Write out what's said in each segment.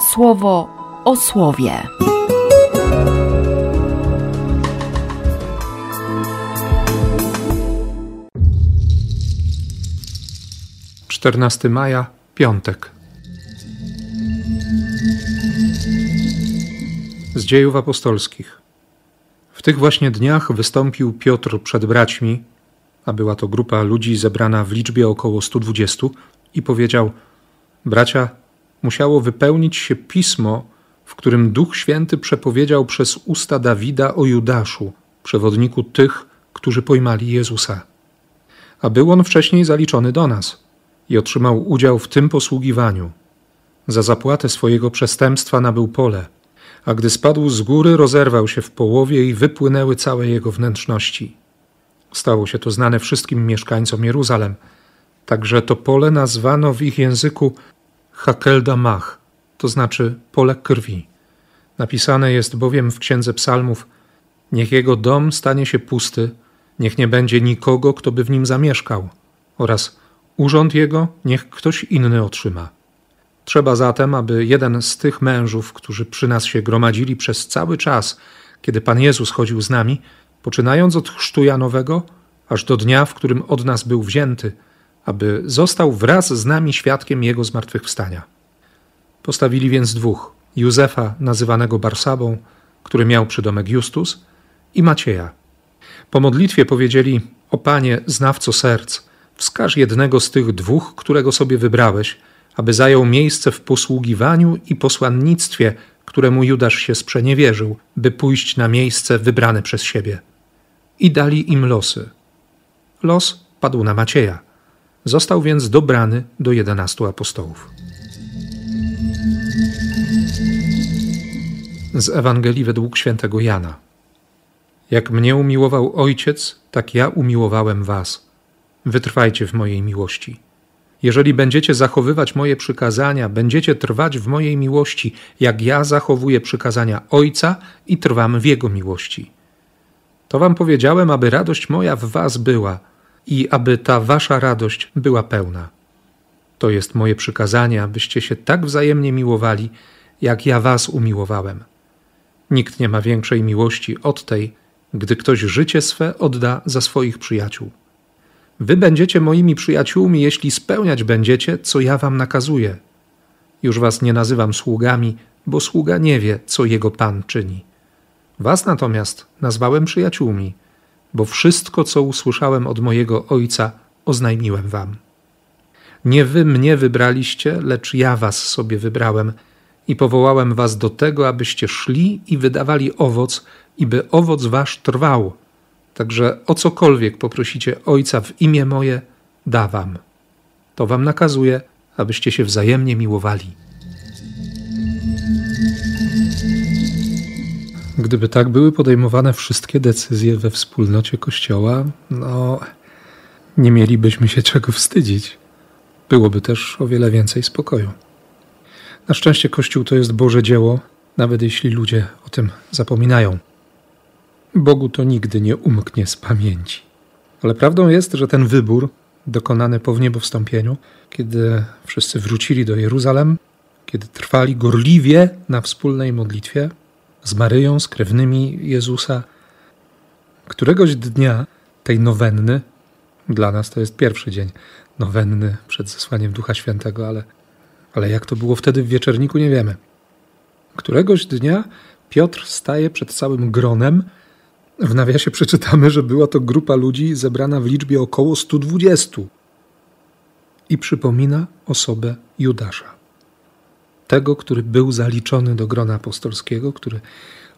słowo o słowie. 14 maja, piątek. Z dziejów apostolskich. W tych właśnie dniach wystąpił Piotr przed braćmi, a była to grupa ludzi zebrana w liczbie około 120, i powiedział: Bracia, musiało wypełnić się pismo, w którym Duch Święty przepowiedział przez usta Dawida o Judaszu, przewodniku tych, którzy pojmali Jezusa. A był on wcześniej zaliczony do nas i otrzymał udział w tym posługiwaniu. Za zapłatę swojego przestępstwa nabył pole, a gdy spadł z góry, rozerwał się w połowie i wypłynęły całe jego wnętrzności. Stało się to znane wszystkim mieszkańcom Jeruzalem, także to pole nazwano w ich języku Hakeldamach, to znaczy pole krwi. Napisane jest bowiem w Księdze Psalmów: Niech jego dom stanie się pusty, niech nie będzie nikogo, kto by w nim zamieszkał, oraz urząd jego niech ktoś inny otrzyma. Trzeba zatem, aby jeden z tych mężów, którzy przy nas się gromadzili przez cały czas, kiedy Pan Jezus chodził z nami, poczynając od chrztu Janowego, aż do dnia, w którym od nas był wzięty, aby został wraz z nami świadkiem Jego zmartwychwstania. Postawili więc dwóch: Józefa, nazywanego Barsabą, który miał przydomek Justus, i Macieja. Po modlitwie powiedzieli: O Panie, znawco serc, wskaż jednego z tych dwóch, którego sobie wybrałeś, aby zajął miejsce w posługiwaniu i posłannictwie, któremu Judasz się sprzeniewierzył, by pójść na miejsce wybrane przez siebie. I dali im losy. Los padł na Macieja. Został więc dobrany do jedenastu apostołów. Z Ewangelii według świętego Jana. Jak mnie umiłował Ojciec, tak ja umiłowałem was. Wytrwajcie w mojej miłości. Jeżeli będziecie zachowywać moje przykazania, będziecie trwać w mojej miłości, jak ja zachowuję przykazania Ojca i trwam w Jego miłości. To wam powiedziałem, aby radość moja w was była i aby ta wasza radość była pełna. To jest moje przykazanie, abyście się tak wzajemnie miłowali, jak ja was umiłowałem. Nikt nie ma większej miłości od tej, gdy ktoś życie swe odda za swoich przyjaciół. Wy będziecie moimi przyjaciółmi, jeśli spełniać będziecie, co ja wam nakazuję. Już was nie nazywam sługami, bo sługa nie wie, co jego pan czyni. Was natomiast nazwałem przyjaciółmi, bo wszystko, co usłyszałem od mojego ojca, oznajmiłem wam. Nie wy mnie wybraliście, lecz ja was sobie wybrałem i powołałem was do tego, abyście szli i wydawali owoc, i by owoc wasz trwał Także o cokolwiek poprosicie Ojca w imię moje, da wam. To wam nakazuje, abyście się wzajemnie miłowali. Gdyby tak były podejmowane wszystkie decyzje we wspólnocie Kościoła, no, nie mielibyśmy się czego wstydzić. Byłoby też o wiele więcej spokoju. Na szczęście Kościół to jest Boże dzieło, nawet jeśli ludzie o tym zapominają. Bogu to nigdy nie umknie z pamięci. Ale prawdą jest, że ten wybór, dokonany po wniebowstąpieniu, kiedy wszyscy wrócili do Jeruzalem, kiedy trwali gorliwie na wspólnej modlitwie z Maryją, z krewnymi Jezusa, któregoś dnia tej nowenny, dla nas to jest pierwszy dzień nowenny przed zesłaniem Ducha Świętego, ale, ale jak to było wtedy w wieczerniku, nie wiemy. Któregoś dnia Piotr staje przed całym gronem w nawiasie przeczytamy, że była to grupa ludzi zebrana w liczbie około 120 i przypomina osobę Judasza. Tego, który był zaliczony do grona apostolskiego, który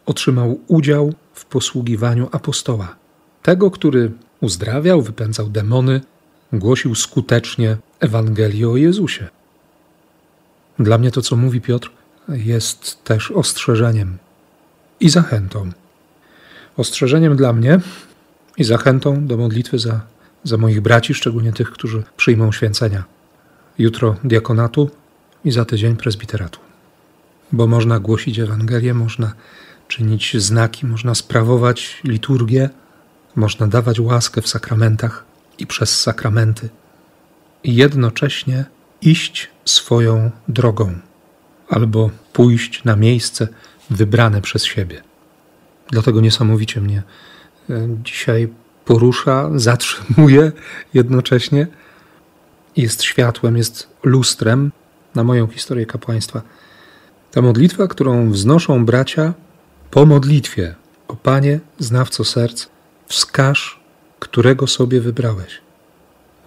otrzymał udział w posługiwaniu apostoła. Tego, który uzdrawiał, wypędzał demony, głosił skutecznie Ewangelię o Jezusie. Dla mnie to, co mówi Piotr, jest też ostrzeżeniem i zachętą ostrzeżeniem dla mnie i zachętą do modlitwy za, za moich braci, szczególnie tych, którzy przyjmą święcenia. Jutro diakonatu i za tydzień prezbiteratu. Bo można głosić Ewangelię, można czynić znaki, można sprawować liturgię, można dawać łaskę w sakramentach i przez sakramenty, i jednocześnie iść swoją drogą, albo pójść na miejsce wybrane przez siebie. Dlatego niesamowicie mnie e, dzisiaj porusza, zatrzymuje jednocześnie. Jest światłem, jest lustrem na moją historię kapłaństwa. Ta modlitwa, którą wznoszą bracia po modlitwie o Panie, znawco serc, wskaż, którego sobie wybrałeś.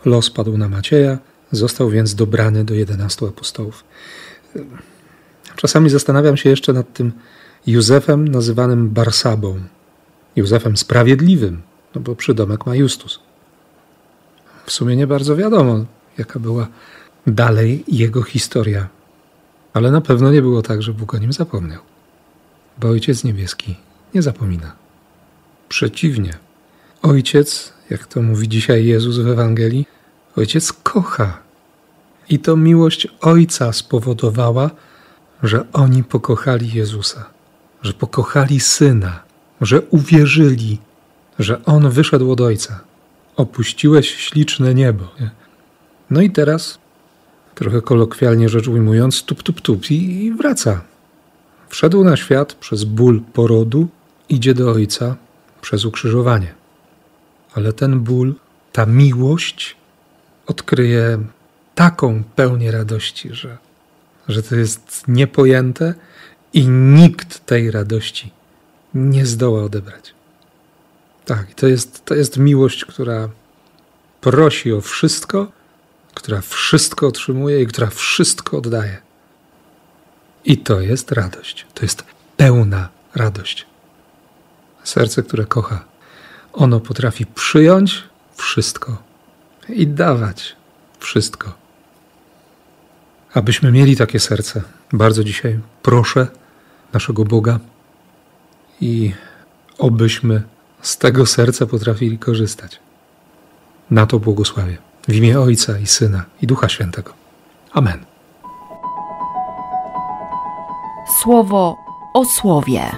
Los padł na Macieja, został więc dobrany do jedenastu apostołów. Czasami zastanawiam się jeszcze nad tym Józefem nazywanym Barsabą, Józefem Sprawiedliwym, no bo przydomek ma Justus. W sumie nie bardzo wiadomo, jaka była dalej jego historia, ale na pewno nie było tak, że Bóg o nim zapomniał, bo Ojciec Niebieski nie zapomina. Przeciwnie, Ojciec, jak to mówi dzisiaj Jezus w Ewangelii, Ojciec kocha. I to miłość Ojca spowodowała, że oni pokochali Jezusa, że pokochali Syna, że uwierzyli, że On wyszedł od Ojca. Opuściłeś śliczne niebo. Nie? No i teraz, trochę kolokwialnie rzecz ujmując, tup, tup, tup i, wraca. Wszedł na świat przez ból porodu, idzie do Ojca przez ukrzyżowanie. Ale ten ból, ta miłość odkryje taką pełnię radości, że, że to jest niepojęte i nikt tej radości nie zdoła odebrać. Tak, to jest, to jest miłość, która prosi o wszystko, która wszystko otrzymuje i która wszystko oddaje. I to jest radość. To jest pełna radość. Serce, które kocha, ono potrafi przyjąć wszystko i dawać wszystko. Abyśmy mieli takie serce, bardzo dzisiaj proszę naszego Boga i obyśmy z tego serca potrafili korzystać. Na to błogosławię. W imię Ojca i Syna i Ducha Świętego. Amen. Słowo o słowie.